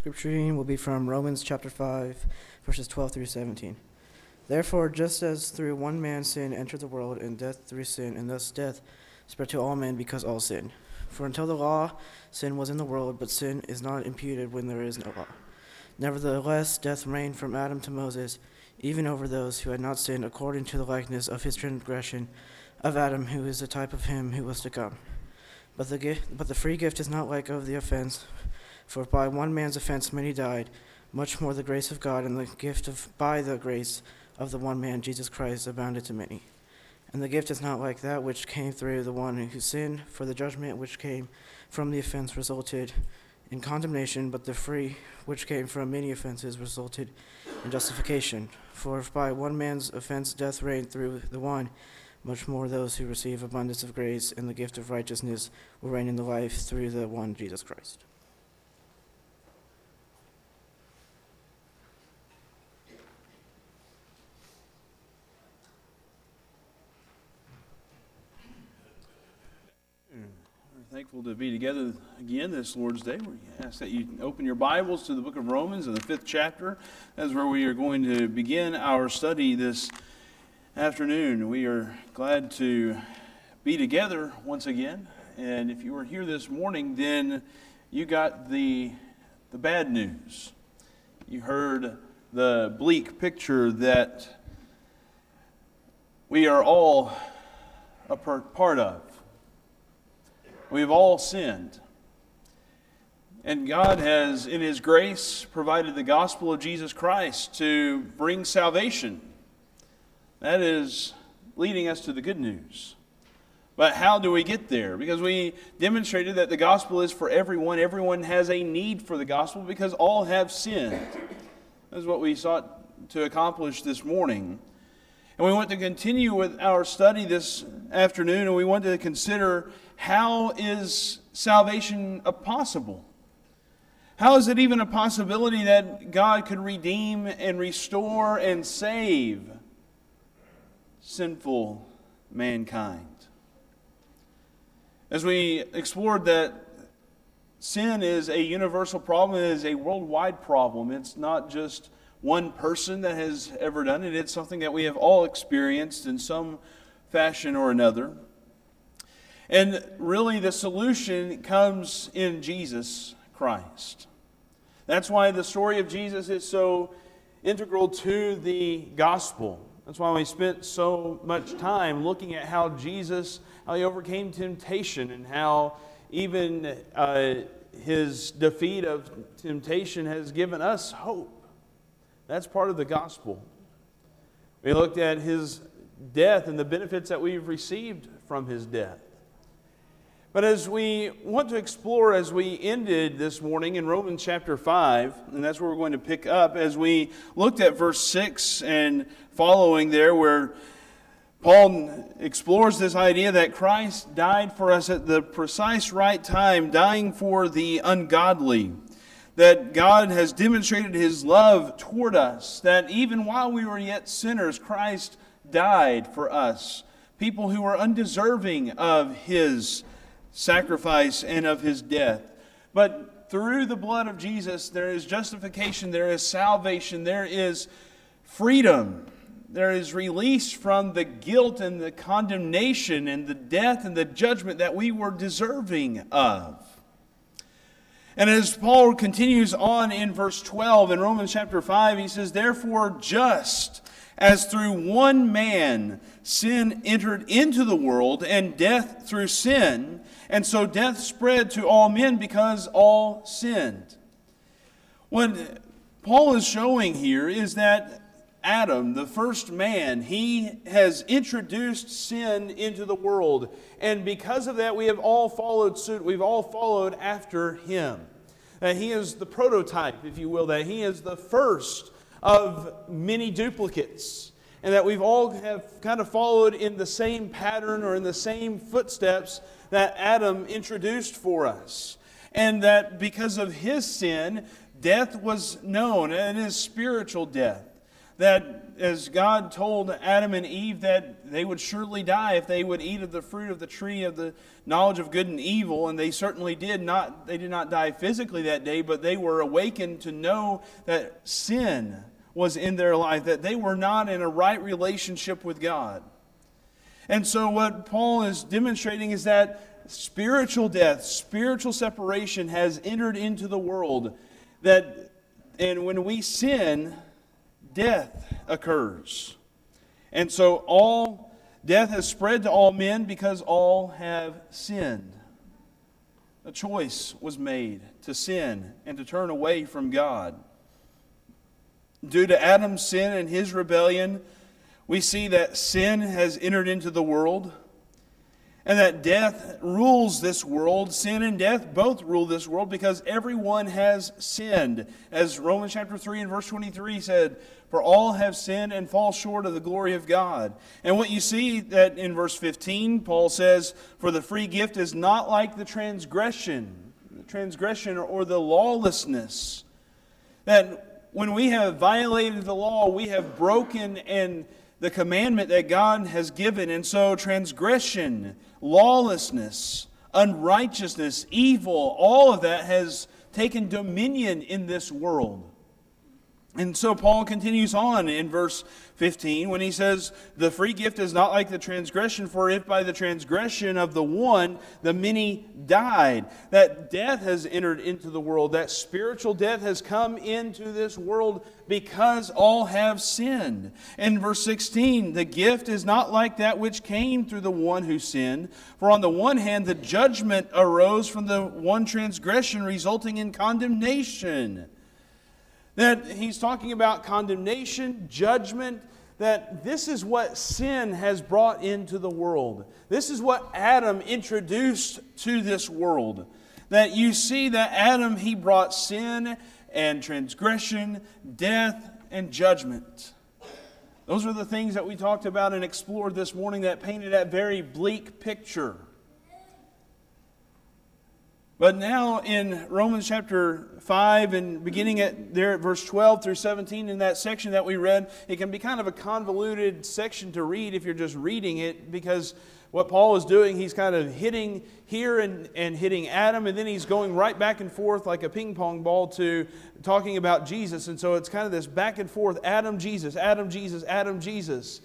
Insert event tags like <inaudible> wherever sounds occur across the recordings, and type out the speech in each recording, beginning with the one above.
Scripture reading will be from Romans chapter 5, verses 12 through 17. Therefore, just as through one man sin entered the world, and death through sin, and thus death spread to all men because all sinned. For until the law, sin was in the world, but sin is not imputed when there is no law. Nevertheless, death reigned from Adam to Moses, even over those who had not sinned according to the likeness of his transgression of Adam, who is the type of him who was to come. But the, gift, but the free gift is not like of the offense. For by one man's offense many died, much more the grace of God and the gift of by the grace of the one man Jesus Christ abounded to many. And the gift is not like that which came through the one who sinned, for the judgment which came from the offense resulted in condemnation, but the free which came from many offenses resulted in justification. For if by one man's offense death reigned through the one, much more those who receive abundance of grace and the gift of righteousness will reign in the life through the one Jesus Christ. Thankful to be together again this Lord's Day. We ask that you open your Bibles to the book of Romans in the fifth chapter. That's where we are going to begin our study this afternoon. We are glad to be together once again. And if you were here this morning, then you got the, the bad news. You heard the bleak picture that we are all a part of. We've all sinned. And God has, in His grace, provided the gospel of Jesus Christ to bring salvation. That is leading us to the good news. But how do we get there? Because we demonstrated that the gospel is for everyone. Everyone has a need for the gospel because all have sinned. That's what we sought to accomplish this morning. And we want to continue with our study this afternoon, and we want to consider how is salvation possible? How is it even a possibility that God could redeem and restore and save sinful mankind? As we explored that sin is a universal problem, it is a worldwide problem. It's not just one person that has ever done it, it's something that we have all experienced in some fashion or another. And really, the solution comes in Jesus Christ. That's why the story of Jesus is so integral to the gospel. That's why we spent so much time looking at how Jesus, how he overcame temptation, and how even uh, his defeat of temptation has given us hope. That's part of the gospel. We looked at his death and the benefits that we've received from his death. But as we want to explore, as we ended this morning in Romans chapter 5, and that's where we're going to pick up, as we looked at verse 6 and following there, where Paul explores this idea that Christ died for us at the precise right time, dying for the ungodly. That God has demonstrated his love toward us, that even while we were yet sinners, Christ died for us, people who were undeserving of his sacrifice and of his death. But through the blood of Jesus, there is justification, there is salvation, there is freedom. There is release from the guilt and the condemnation and the death and the judgment that we were deserving of. And as Paul continues on in verse 12 in Romans chapter 5, he says, Therefore, just as through one man sin entered into the world, and death through sin, and so death spread to all men because all sinned. What Paul is showing here is that Adam, the first man, he has introduced sin into the world. And because of that, we have all followed suit. We've all followed after him. That he is the prototype, if you will, that he is the first of many duplicates. And that we've all have kind of followed in the same pattern or in the same footsteps that Adam introduced for us. And that because of his sin, death was known, and it is spiritual death. that as God told Adam and Eve that they would surely die if they would eat of the fruit of the tree of the knowledge of good and evil, and they certainly did not they did not die physically that day, but they were awakened to know that sin was in their life, that they were not in a right relationship with God. And so what Paul is demonstrating is that spiritual death, spiritual separation has entered into the world that and when we sin, death occurs. And so all death has spread to all men because all have sinned. A choice was made to sin and to turn away from God. Due to Adam's sin and his rebellion, we see that sin has entered into the world and that death rules this world. Sin and death both rule this world because everyone has sinned. As Romans chapter 3 and verse 23 said, For all have sinned and fall short of the glory of God. And what you see that in verse 15, Paul says, For the free gift is not like the transgression, the transgression or the lawlessness. That when we have violated the law, we have broken and the commandment that God has given. And so transgression, lawlessness, unrighteousness, evil, all of that has taken dominion in this world. And so Paul continues on in verse 15 when he says, The free gift is not like the transgression, for if by the transgression of the one the many died, that death has entered into the world, that spiritual death has come into this world because all have sinned. In verse 16, the gift is not like that which came through the one who sinned, for on the one hand the judgment arose from the one transgression, resulting in condemnation that he's talking about condemnation, judgment, that this is what sin has brought into the world. This is what Adam introduced to this world. That you see that Adam, he brought sin and transgression, death, and judgment. Those are the things that we talked about and explored this morning that painted that very bleak picture. But now in Romans chapter 5 and beginning at there at verse 12 through 17 in that section that we read, it can be kind of a convoluted section to read if you're just reading it because what Paul is doing, he's kind of hitting here and, and hitting Adam, and then he's going right back and forth like a ping pong ball to talking about Jesus. And so it's kind of this back and forth Adam, Jesus, Adam, Jesus, Adam, Jesus.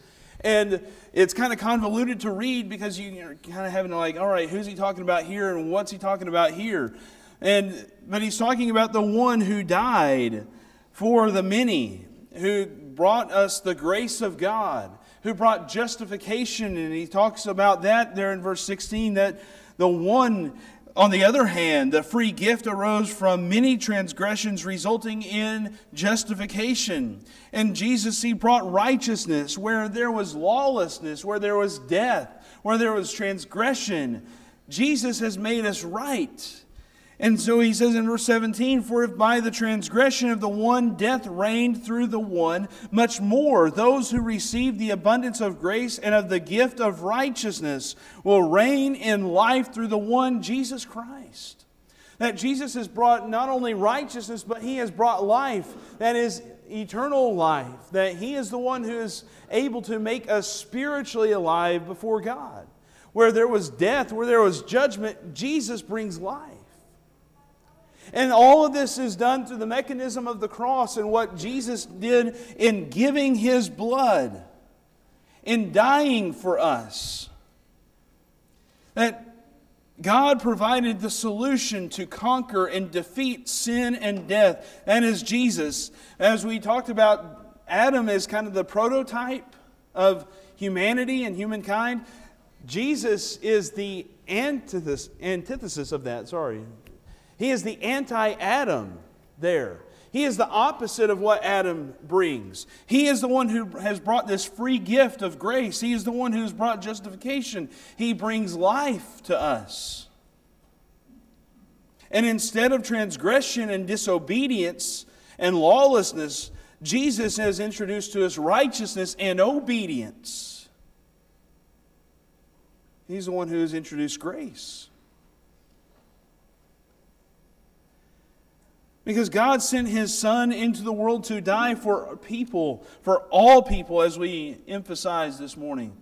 And it's kind of convoluted to read because you're kind of having to like, all right, who's he talking about here and what's he talking about here? And but he's talking about the one who died for the many, who brought us the grace of God, who brought justification, and he talks about that there in verse 16 that the one on the other hand, the free gift arose from many transgressions, resulting in justification. And Jesus, He brought righteousness where there was lawlessness, where there was death, where there was transgression. Jesus has made us right. And so he says in verse 17, For if by the transgression of the one death reigned through the one, much more those who receive the abundance of grace and of the gift of righteousness will reign in life through the one, Jesus Christ. That Jesus has brought not only righteousness, but he has brought life that is eternal life. That he is the one who is able to make us spiritually alive before God. Where there was death, where there was judgment, Jesus brings life. And all of this is done through the mechanism of the cross and what Jesus did in giving his blood, in dying for us. That God provided the solution to conquer and defeat sin and death. and is Jesus. As we talked about, Adam is kind of the prototype of humanity and humankind. Jesus is the antithesis, antithesis of that. Sorry, he is the anti Adam there. He is the opposite of what Adam brings. He is the one who has brought this free gift of grace. He is the one who has brought justification. He brings life to us. And instead of transgression and disobedience and lawlessness, Jesus has introduced to us righteousness and obedience. He's the one who has introduced grace. Because God sent his Son into the world to die for people, for all people, as we emphasized this morning,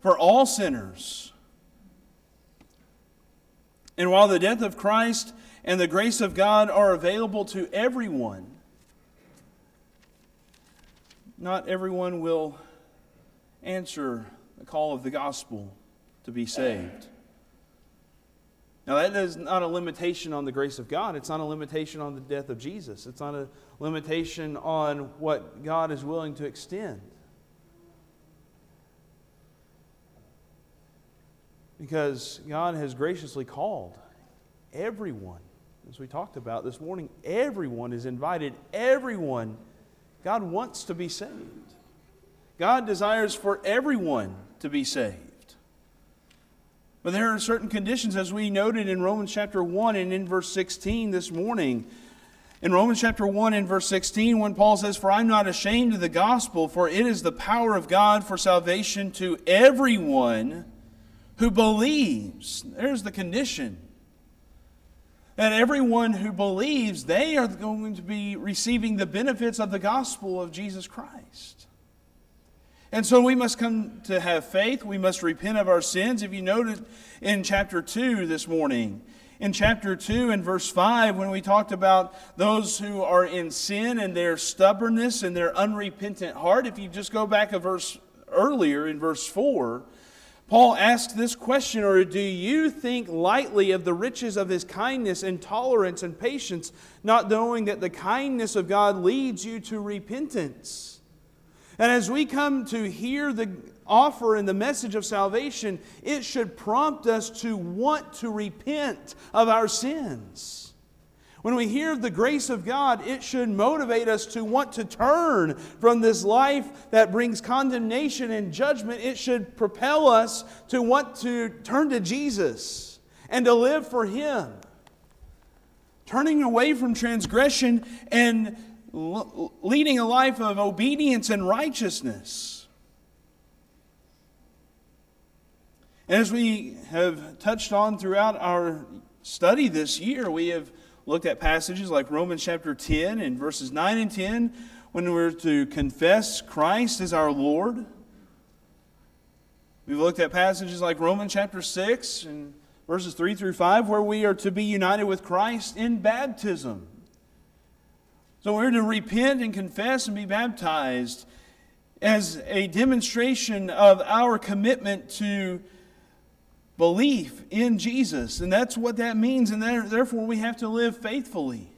for all sinners. And while the death of Christ and the grace of God are available to everyone, not everyone will answer the call of the gospel to be saved. Now, that is not a limitation on the grace of God. It's not a limitation on the death of Jesus. It's not a limitation on what God is willing to extend. Because God has graciously called everyone, as we talked about this morning, everyone is invited. Everyone, God wants to be saved. God desires for everyone to be saved. But there are certain conditions, as we noted in Romans chapter 1 and in verse 16 this morning. In Romans chapter 1 and verse 16, when Paul says, For I'm not ashamed of the gospel, for it is the power of God for salvation to everyone who believes. There's the condition. That everyone who believes, they are going to be receiving the benefits of the gospel of Jesus Christ. And so we must come to have faith. We must repent of our sins. If you noted in chapter 2 this morning, in chapter 2 and verse 5, when we talked about those who are in sin and their stubbornness and their unrepentant heart, if you just go back a verse earlier in verse 4, Paul asked this question Or do you think lightly of the riches of his kindness and tolerance and patience, not knowing that the kindness of God leads you to repentance? And as we come to hear the offer and the message of salvation, it should prompt us to want to repent of our sins. When we hear the grace of God, it should motivate us to want to turn from this life that brings condemnation and judgment. It should propel us to want to turn to Jesus and to live for Him. Turning away from transgression and leading a life of obedience and righteousness. And As we have touched on throughout our study this year, we have looked at passages like Romans chapter 10 and verses 9 and 10 when we're to confess Christ as our Lord. We've looked at passages like Romans chapter 6 and verses 3 through 5 where we are to be united with Christ in baptism. So we're to repent and confess and be baptized as a demonstration of our commitment to belief in Jesus. And that's what that means. And therefore, we have to live faithfully.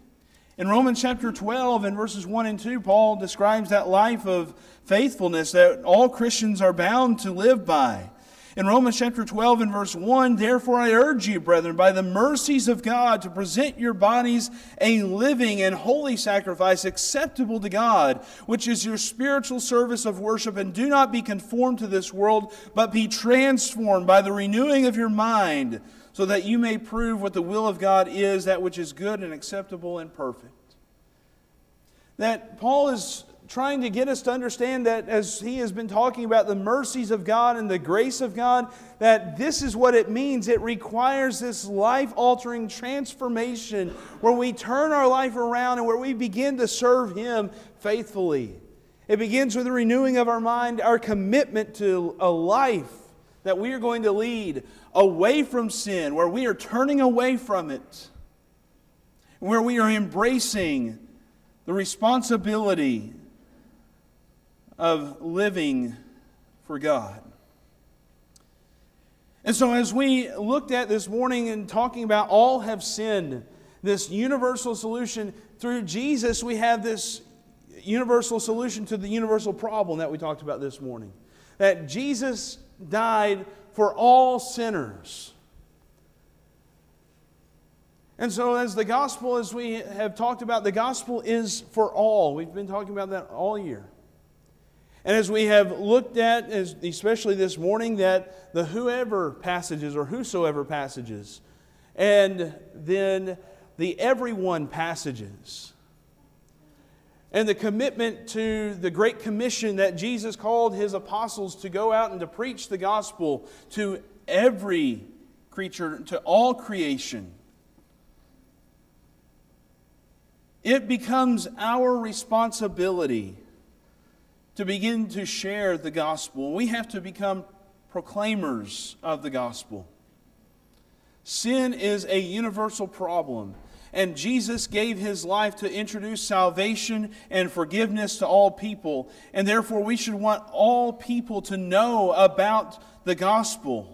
In Romans chapter 12 and verses 1 and 2, Paul describes that life of faithfulness that all Christians are bound to live by. In Romans chapter 12 and verse 1, therefore I urge you, brethren, by the mercies of God, to present your bodies a living and holy sacrifice acceptable to God, which is your spiritual service of worship. And do not be conformed to this world, but be transformed by the renewing of your mind, so that you may prove what the will of God is, that which is good and acceptable and perfect. That Paul is trying to get us to understand that as he has been talking about the mercies of God and the grace of God, that this is what it means. It requires this life altering transformation where we turn our life around and where we begin to serve Him faithfully. It begins with the renewing of our mind, our commitment to a life that we are going to lead away from sin, where we are turning away from it, where we are embracing the responsibility of living for God. And so, as we looked at this morning and talking about all have sinned, this universal solution through Jesus, we have this universal solution to the universal problem that we talked about this morning. That Jesus died for all sinners. And so, as the gospel, as we have talked about, the gospel is for all. We've been talking about that all year. And as we have looked at, especially this morning, that the whoever passages or whosoever passages, and then the everyone passages, and the commitment to the Great Commission that Jesus called his apostles to go out and to preach the gospel to every creature, to all creation. it becomes our responsibility to begin to share the gospel. We have to become proclaimers of the gospel. Sin is a universal problem, and Jesus gave his life to introduce salvation and forgiveness to all people, and therefore we should want all people to know about the gospel.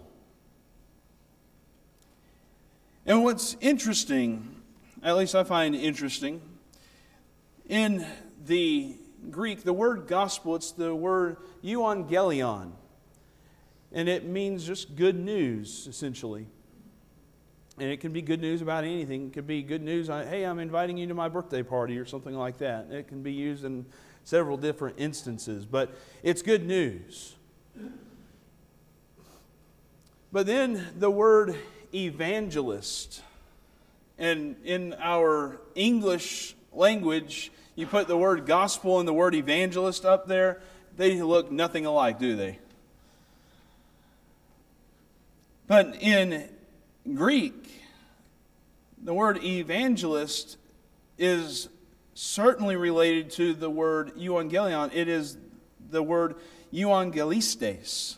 And what's interesting, at least I find interesting, in the Greek, the word gospel, it's the word euangelion. And it means just good news, essentially. And it can be good news about anything. It could be good news, uh, hey, I'm inviting you to my birthday party or something like that. It can be used in several different instances, but it's good news. But then the word evangelist, and in our English language, you put the word gospel and the word evangelist up there, they look nothing alike, do they? But in Greek, the word evangelist is certainly related to the word euangelion. It is the word euangelistes.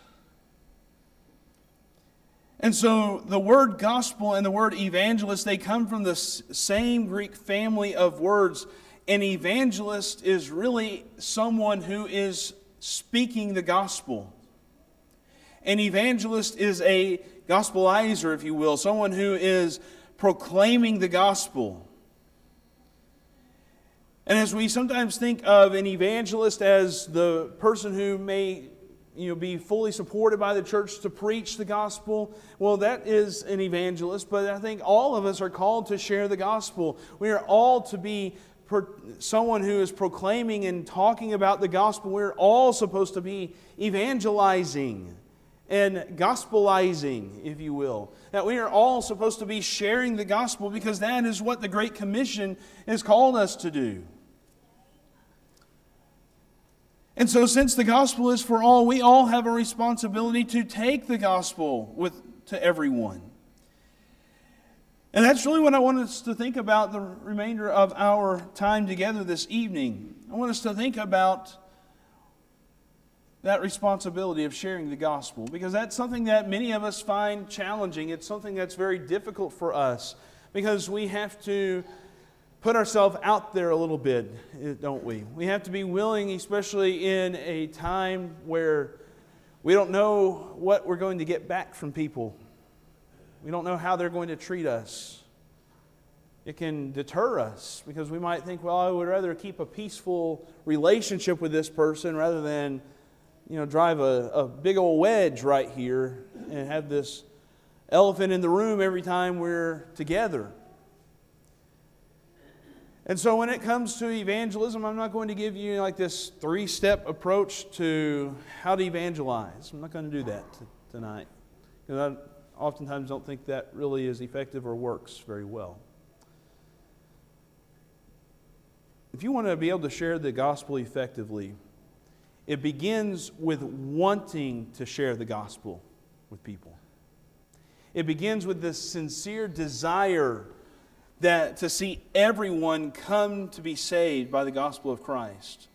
And so the word gospel and the word evangelist, they come from the same Greek family of words. An evangelist is really someone who is speaking the gospel. An evangelist is a gospelizer, if you will, someone who is proclaiming the gospel. And as we sometimes think of an evangelist as the person who may you know, be fully supported by the church to preach the gospel. Well, that is an evangelist, but I think all of us are called to share the gospel. We are all to be someone who is proclaiming and talking about the gospel. We're all supposed to be evangelizing and gospelizing, if you will. That we are all supposed to be sharing the gospel because that is what the Great Commission has called us to do. And so, since the gospel is for all, we all have a responsibility to take the gospel with, to everyone. And that's really what I want us to think about the remainder of our time together this evening. I want us to think about that responsibility of sharing the gospel because that's something that many of us find challenging. It's something that's very difficult for us because we have to put ourselves out there a little bit, eh, don't we? We have to be willing, especially in a time where we don't know what we're going to get back from people. We don't know how they're going to treat us. It can deter us because we might think, well, I would rather keep a peaceful relationship with this person rather than, you know, drive a, a big old wedge right here and have this elephant in the room every time we're together. And so when it comes to evangelism, I'm not going to give you like this three step approach to how to evangelize. I'm not going to do that t- tonight. Because oftentimes don't think that really is effective or works very well. If you want to be able to share the gospel effectively, it begins with wanting to share the gospel with people. It begins with this sincere desire that to see everyone come to be saved by the gospel of Christ.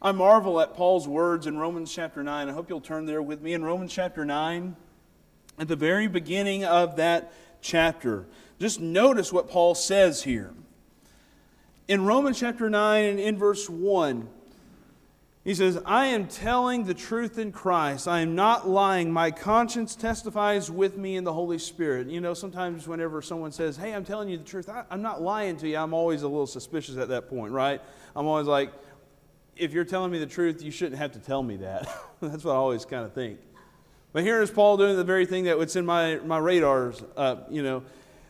I marvel at Paul's words in Romans chapter 9. I hope you'll turn there with me in Romans chapter 9. At the very beginning of that chapter, just notice what Paul says here. In Romans chapter 9 and in verse 1, he says, I am telling the truth in Christ. I am not lying. My conscience testifies with me in the Holy Spirit. You know, sometimes whenever someone says, Hey, I'm telling you the truth, I, am not lying to you, I'm always a little suspicious at that point, right? I'm always like, If you're telling me the truth, you shouldn't have to tell me that. <laughs> That's what I always kind of think. But here is Paul doing the very thing that would send my, my radars you know.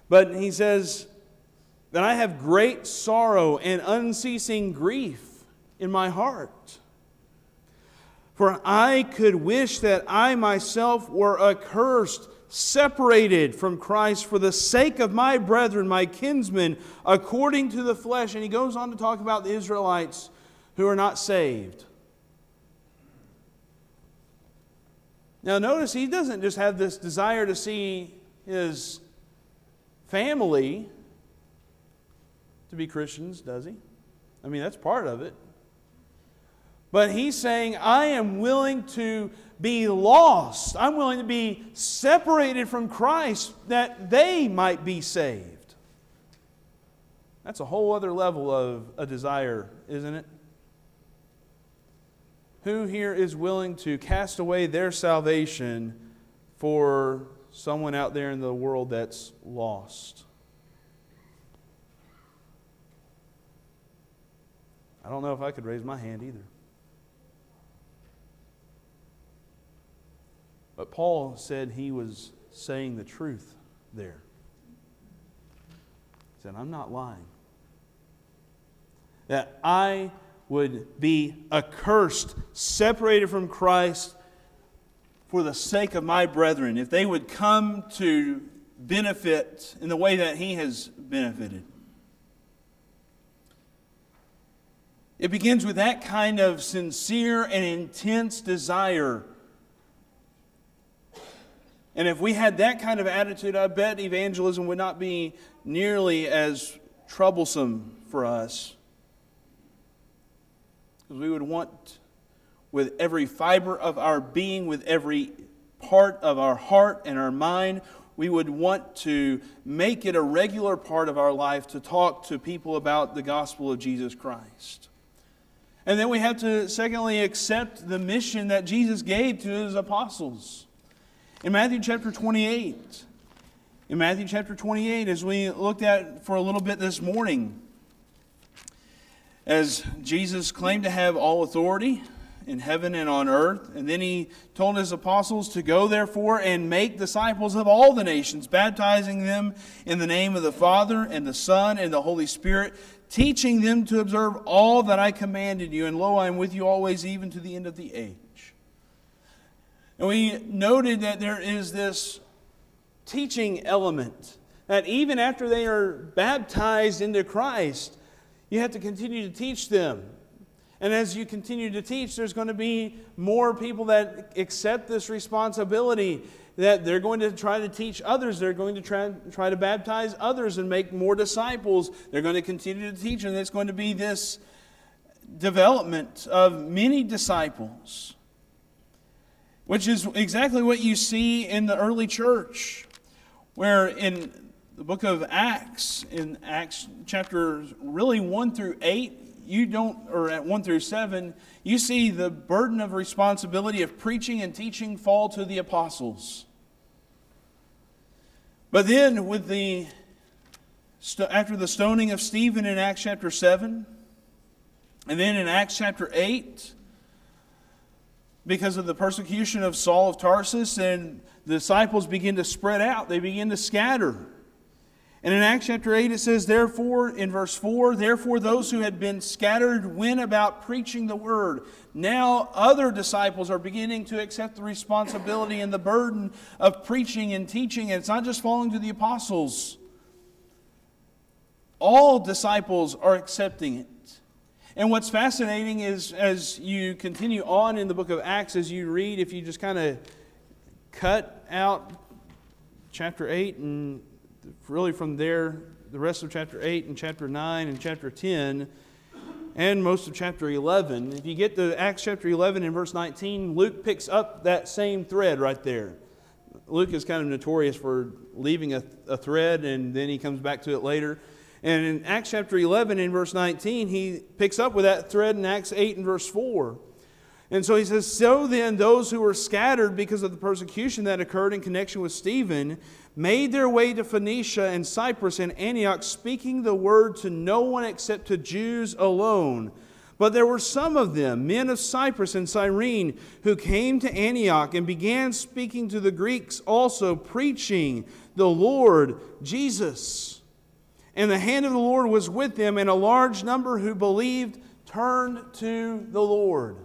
But he says, That I have great sorrow and unceasing grief in my heart. For I could wish that I myself were accursed, separated from Christ for the sake of my brethren, my kinsmen, according to the flesh. And he goes on to talk about the Israelites who are not saved. Now, notice he doesn't just have this desire to see his family to be Christians, does he? I mean, that's part of it. But he's saying, I am willing to be lost. I'm willing to be separated from Christ that they might be saved. That's a whole other level of a desire, isn't it? Who here is willing to cast away their salvation for someone out there in the world that's lost? I don't know if I could raise my hand either. But Paul said he was saying the truth there. He said, I'm not lying. That I would be accursed, separated from Christ for the sake of my brethren, if they would come to benefit in the way that he has benefited. It begins with that kind of sincere and intense desire and if we had that kind of attitude, I bet evangelism would not be nearly as troublesome for us. Because we would want, with every fiber of our being, with every part of our heart and our mind, we would want to make it a regular part of our life to talk to people about the gospel of Jesus Christ. And then we have to, secondly, accept the mission that Jesus gave to his apostles. In Matthew chapter 28, in Matthew chapter 28, as we looked at for a little bit this morning, as Jesus claimed to have all authority in heaven and on earth, and then he told his apostles to go, therefore, and make disciples of all the nations, baptizing them in the name of the Father and the Son and the Holy Spirit, teaching them to observe all that I commanded you. And lo, I am with you always, even to the end of the age. And we noted that there is this teaching element that even after they are baptized into Christ, you have to continue to teach them. And as you continue to teach, there's going to be more people that accept this responsibility that they're going to try to teach others. They're going to try, try to baptize others and make more disciples. They're going to continue to teach, and it's going to be this development of many disciples which is exactly what you see in the early church, where in the book of Acts, in Acts chapter really 1 through 8, you don't, or at 1 through 7, you see the burden of responsibility of preaching and teaching fall to the apostles. But then, with the, after the stoning of Stephen in Acts chapter 7, and then in Acts chapter 8, because of the persecution of Saul of Tarsus, and the disciples begin to spread out, they begin to scatter. And in Acts chapter 8, it says, Therefore, in verse 4, therefore those who had been scattered went about preaching the word. Now other disciples are beginning to accept the responsibility and the burden of preaching and teaching. And it's not just falling to the apostles, all disciples are accepting it. And what's fascinating is as you continue on in the book of Acts, as you read, if you just kind of cut out chapter 8 and really from there, the rest of chapter 8 and chapter 9 and chapter 10 and most of chapter 11, if you get to Acts chapter 11 and verse 19, Luke picks up that same thread right there. Luke is kind of notorious for leaving a, a thread and then he comes back to it later. And in Acts chapter 11, and verse 19, he picks up with that thread in Acts 8 and verse 4. And so he says, So then, those who were scattered because of the persecution that occurred in connection with Stephen made their way to Phoenicia and Cyprus and Antioch, speaking the word to no one except to Jews alone. But there were some of them, men of Cyprus and Cyrene, who came to Antioch and began speaking to the Greeks also, preaching the Lord Jesus. And the hand of the Lord was with them, and a large number who believed turned to the Lord.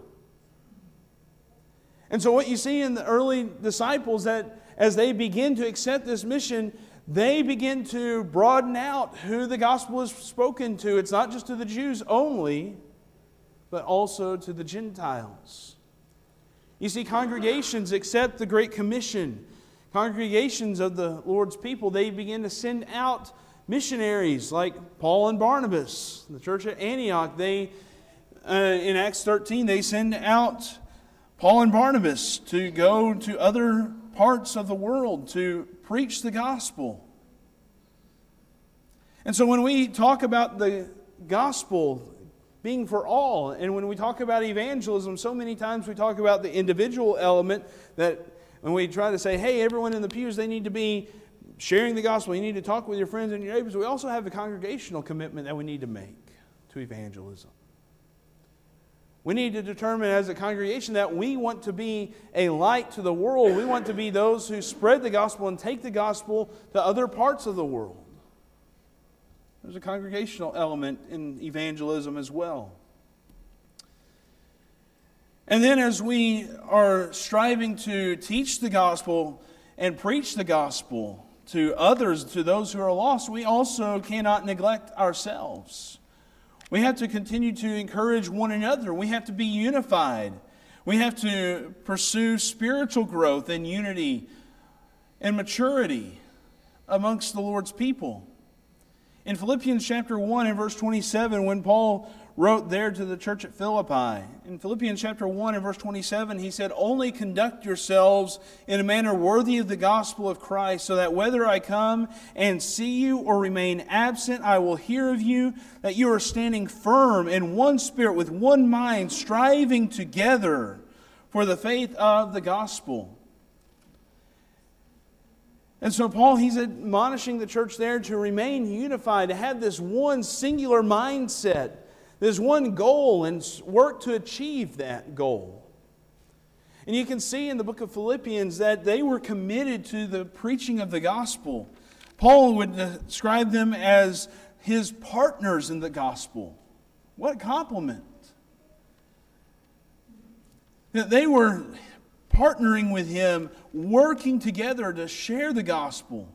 And so, what you see in the early disciples that as they begin to accept this mission, they begin to broaden out who the gospel is spoken to. It's not just to the Jews only, but also to the Gentiles. You see, congregations accept the Great Commission. Congregations of the Lord's people, they begin to send out missionaries like Paul and Barnabas, the church at Antioch, they uh, in Acts 13 they send out Paul and Barnabas to go to other parts of the world to preach the gospel. And so when we talk about the gospel being for all, and when we talk about evangelism, so many times we talk about the individual element that when we try to say, hey, everyone in the pews, they need to be sharing the gospel, you need to talk with your friends and your neighbors. We also have the congregational commitment that we need to make to evangelism. We need to determine as a congregation that we want to be a light to the world. We want to be those who spread the gospel and take the gospel to other parts of the world. There's a congregational element in evangelism as well. And then, as we are striving to teach the gospel and preach the gospel to others, to those who are lost, we also cannot neglect ourselves. We have to continue to encourage one another. We have to be unified. We have to pursue spiritual growth and unity and maturity amongst the Lord's people. In Philippians chapter 1 and verse 27, when Paul wrote there to the church at Philippi. In Philippians chapter 1 and verse 27, he said, Only conduct yourselves in a manner worthy of the gospel of Christ, so that whether I come and see you or remain absent, I will hear of you that you are standing firm in one spirit, with one mind, striving together for the faith of the gospel. And so, Paul, he's admonishing the church there to remain unified, to have this one singular mindset there's one goal and work to achieve that goal. And you can see in the book of Philippians that they were committed to the preaching of the gospel. Paul would describe them as his partners in the gospel. What a compliment! That they were partnering with him, working together to share the gospel.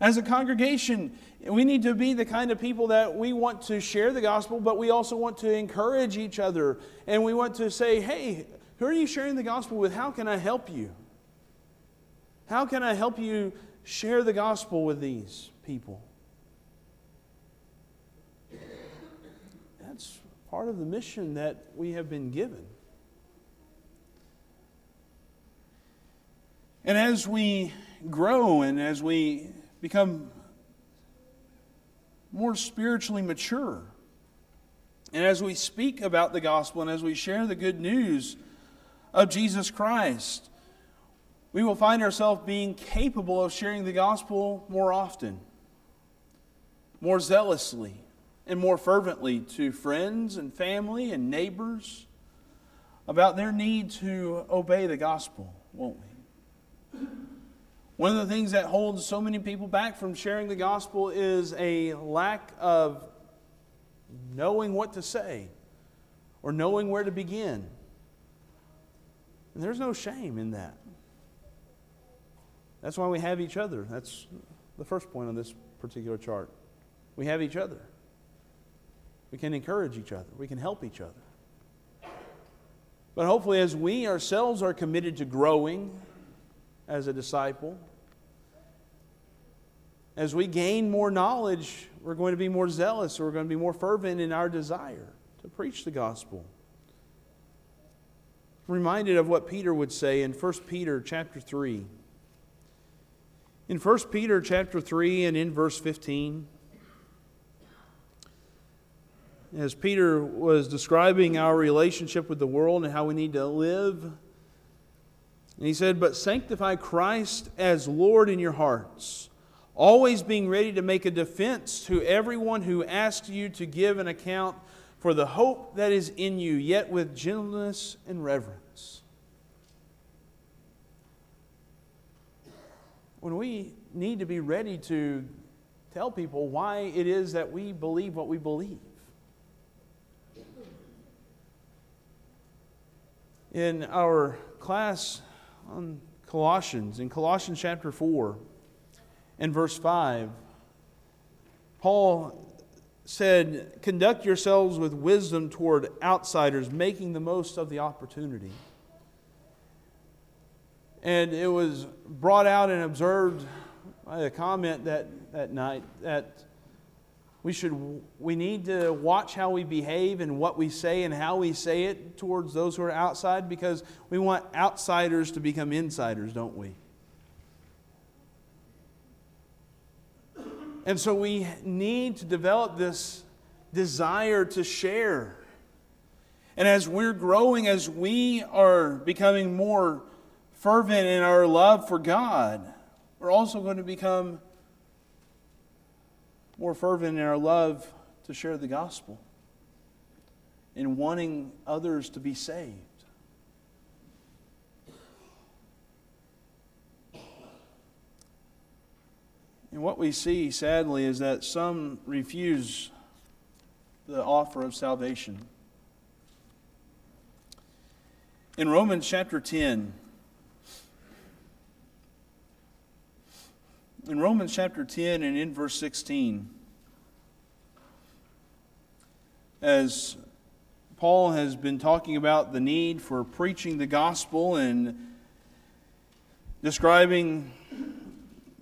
As a congregation, we need to be the kind of people that we want to share the gospel, but we also want to encourage each other. And we want to say, hey, who are you sharing the gospel with? How can I help you? How can I help you share the gospel with these people? That's part of the mission that we have been given. And as we grow and as we become more spiritually mature. And as we speak about the gospel and as we share the good news of Jesus Christ, we will find ourselves being capable of sharing the gospel more often, more zealously, and more fervently to friends and family and neighbors about their need to obey the gospel, won't we? One of the things that holds so many people back from sharing the gospel is a lack of knowing what to say or knowing where to begin. And there's no shame in that. That's why we have each other. That's the first point on this particular chart. We have each other. We can encourage each other. We can help each other. But hopefully, as we ourselves are committed to growing as a disciple. As we gain more knowledge, we're going to be more zealous, we're going to be more fervent in our desire to preach the gospel. I'm reminded of what Peter would say in 1 Peter chapter 3. In 1 Peter chapter 3 and in verse 15, as Peter was describing our relationship with the world and how we need to live and he said, But sanctify Christ as Lord in your hearts, always being ready to make a defense to everyone who asks you to give an account for the hope that is in you, yet with gentleness and reverence. When we need to be ready to tell people why it is that we believe what we believe. In our class on Colossians, in Colossians chapter 4 and verse 5, Paul said, Conduct yourselves with wisdom toward outsiders, making the most of the opportunity. And it was brought out and observed had a comment that, that night that we should we need to watch how we behave and what we say and how we say it towards those who are outside because we want outsiders to become insiders, don't we? And so we need to develop this desire to share. And as we're growing, as we are becoming more fervent in our love for God, we're also going to become more fervent in our love to share the gospel in wanting others to be saved. And what we see, sadly, is that some refuse the offer of salvation. In Romans chapter 10, in Romans chapter 10 and in verse 16, as Paul has been talking about the need for preaching the gospel and describing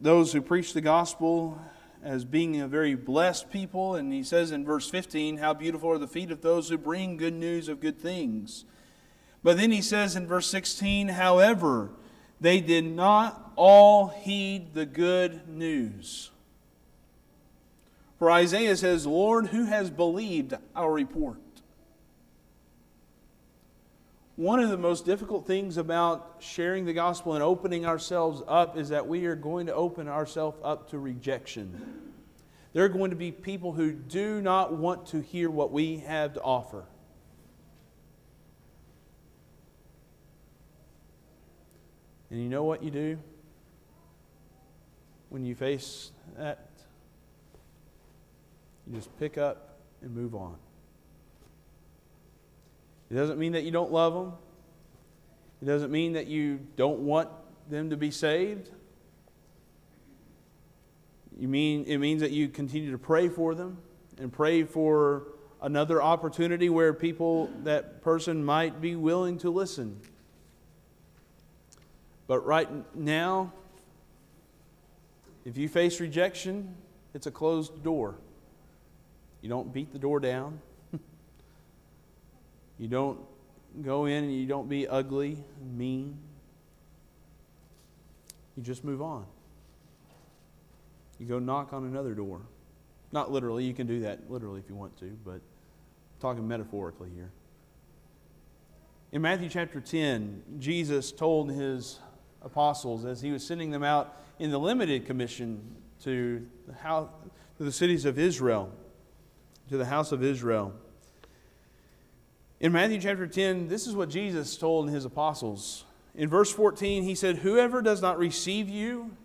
those who preach the gospel as being a very blessed people. And he says in verse 15, How beautiful are the feet of those who bring good news of good things. But then he says in verse 16, However, they did not all heed the good news. For Isaiah says, Lord, who has believed our report? One of the most difficult things about sharing the gospel and opening ourselves up is that we are going to open ourselves up to rejection. There are going to be people who do not want to hear what we have to offer. And you know what you do when you face that? You just pick up and move on. It doesn't mean that you don't love them. It doesn't mean that you don't want them to be saved. You mean it means that you continue to pray for them and pray for another opportunity where people that person might be willing to listen. But right now, if you face rejection, it's a closed door. You don't beat the door down. <laughs> you don't go in and you don't be ugly and mean. You just move on. You go knock on another door. Not literally, you can do that literally if you want to, but I'm talking metaphorically here. In Matthew chapter 10, Jesus told his apostles as he was sending them out in the limited commission to the, house, to the cities of Israel, to the house of Israel. In Matthew chapter 10, this is what Jesus told his apostles. In verse 14, he said, Whoever does not receive you,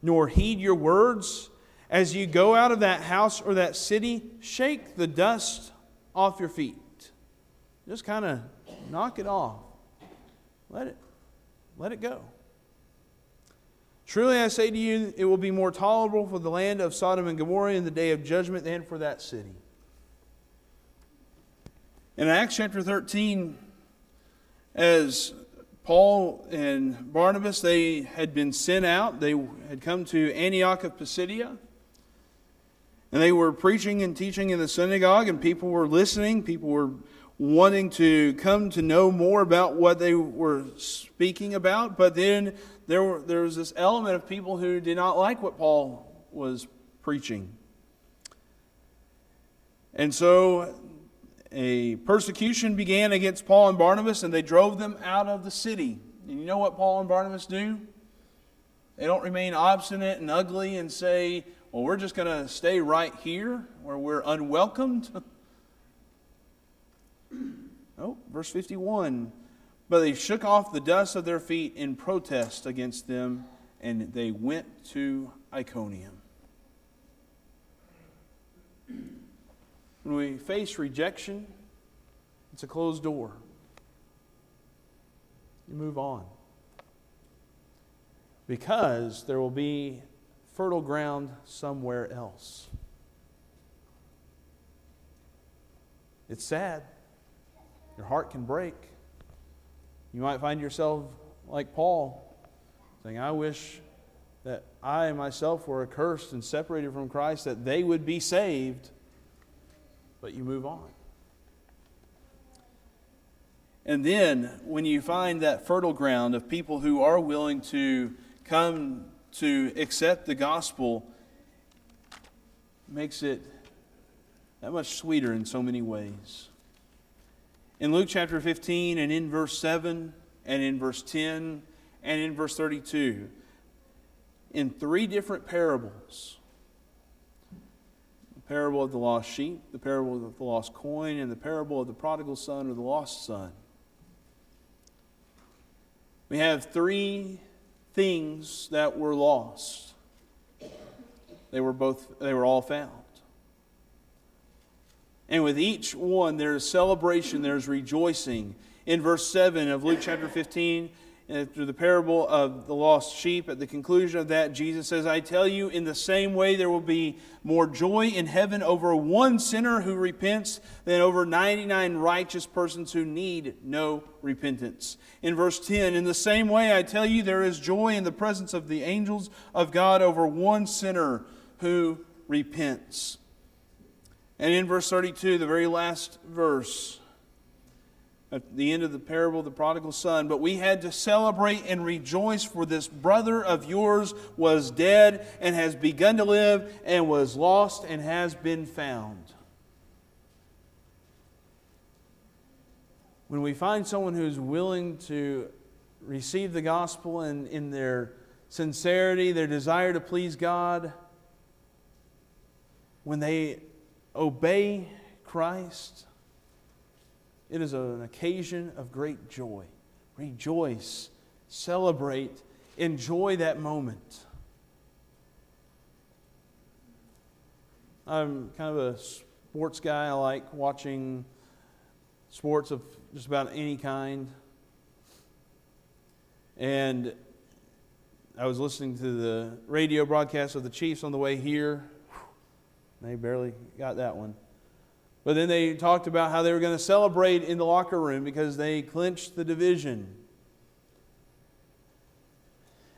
nor heed your words, as you go out of that house or that city, shake the dust off your feet. Just kind of knock it off. Let it, let it go. Truly I say to you, it will be more tolerable for the land of Sodom and Gomorrah in the day of judgment than for that city. In Acts chapter 13, as Paul and Barnabas, they had been sent out. They had come to Antioch of Pisidia. And they were preaching and teaching in the synagogue, and people were listening. People were wanting to come to know more about what they were speaking about. But then there, were, there was this element of people who did not like what Paul was preaching. And so a persecution began against Paul and Barnabas, and they drove them out of the city. And you know what Paul and Barnabas do? They don't remain obstinate and ugly and say, well, we're just going to stay right here where we're unwelcomed. <laughs> <clears throat> oh, verse 51. But they shook off the dust of their feet in protest against them, and they went to Iconium. <clears throat> When we face rejection, it's a closed door. You move on. Because there will be fertile ground somewhere else. It's sad. Your heart can break. You might find yourself like Paul, saying, I wish that I myself were accursed and separated from Christ, that they would be saved, but you move on. And then, when you find that fertile ground of people who are willing to come to accept the gospel, makes it that much sweeter in so many ways. In Luke chapter 15, and in verse 7, and in verse 10, and in verse 32, in three different parables the parable of the lost sheep, the parable of the lost coin, and the parable of the prodigal son or the lost son. We have three things that were lost. They were both they were all found. And with each one there's celebration, there's rejoicing. In verse 7 of Luke chapter 15, uh, through the parable of the lost sheep, at the conclusion of that, Jesus says, I tell you, in the same way, there will be more joy in heaven over one sinner who repents than over 99 righteous persons who need no repentance. In verse 10, in the same way, I tell you, there is joy in the presence of the angels of God over one sinner who repents. And in verse 32, the very last verse, at the end of the parable of the prodigal son, but we had to celebrate and rejoice for this brother of yours was dead and has begun to live and was lost and has been found. When we find someone who's willing to receive the gospel and in their sincerity, their desire to please God, when they obey Christ, it is an occasion of great joy. Rejoice, celebrate, enjoy that moment. I'm kind of a sports guy. I like watching sports of just about any kind. And I was listening to the radio broadcast of the Chiefs on the way here. They barely got that one. But then they talked about how they were going to celebrate in the locker room because they clinched the division.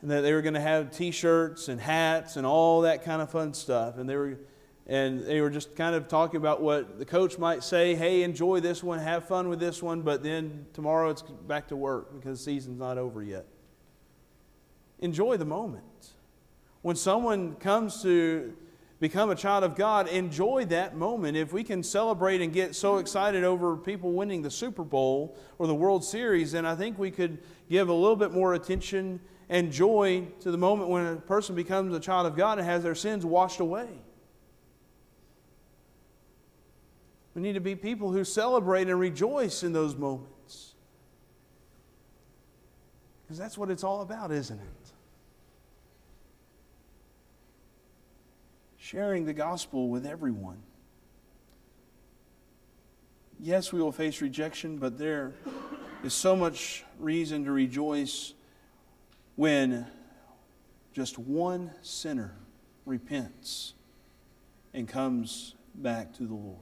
And that they were going to have t shirts and hats and all that kind of fun stuff. And they were. And they were just kind of talking about what the coach might say hey, enjoy this one, have fun with this one, but then tomorrow it's back to work because the season's not over yet. Enjoy the moment. When someone comes to become a child of God, enjoy that moment. If we can celebrate and get so excited over people winning the Super Bowl or the World Series, then I think we could give a little bit more attention and joy to the moment when a person becomes a child of God and has their sins washed away. We need to be people who celebrate and rejoice in those moments. Because that's what it's all about, isn't it? Sharing the gospel with everyone. Yes, we will face rejection, but there is so much reason to rejoice when just one sinner repents and comes back to the Lord.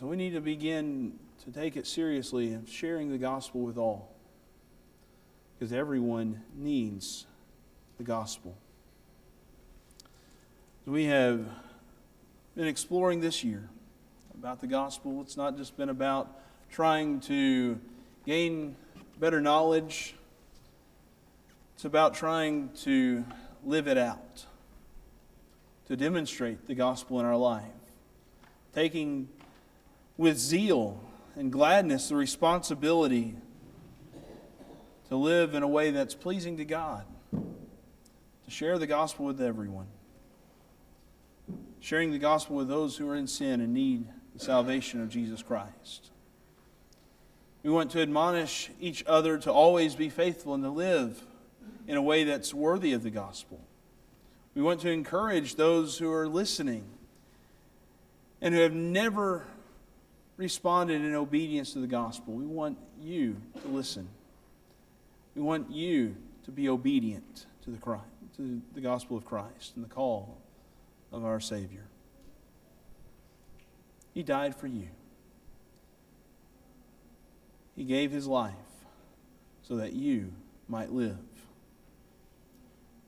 So we need to begin to take it seriously of sharing the gospel with all. Because everyone needs the gospel. We have been exploring this year about the gospel. It's not just been about trying to gain better knowledge, it's about trying to live it out, to demonstrate the gospel in our life, taking with zeal and gladness the responsibility to live in a way that's pleasing to God to share the gospel with everyone, sharing the gospel with those who are in sin and need the salvation of Jesus Christ. We want to admonish each other to always be faithful and to live in a way that's worthy of the gospel. We want to encourage those who are listening and who have never responded in obedience to the gospel. We want you to listen. We want you to be obedient to the Christ to the gospel of Christ and the call of our Savior. He died for you. He gave his life so that you might live.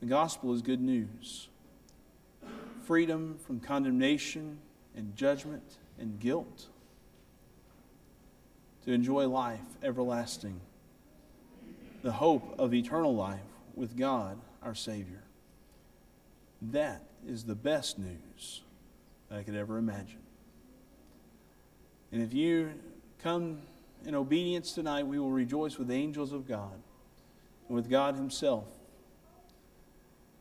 The gospel is good news freedom from condemnation and judgment and guilt, to enjoy life everlasting, the hope of eternal life with God our Savior. That is the best news I could ever imagine. And if you come in obedience tonight, we will rejoice with the angels of God and with God Himself.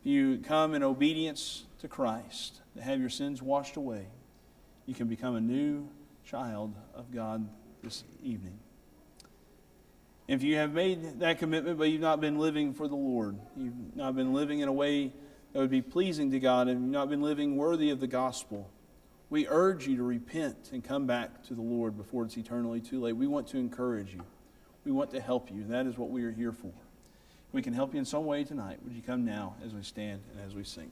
If you come in obedience to Christ, to have your sins washed away, you can become a new child of God this evening. If you have made that commitment, but you've not been living for the Lord, you've not been living in a way that would be pleasing to God, and you've not been living worthy of the gospel, we urge you to repent and come back to the Lord before it's eternally too late. We want to encourage you. We want to help you. That is what we are here for. If we can help you in some way tonight. Would you come now as we stand and as we sing?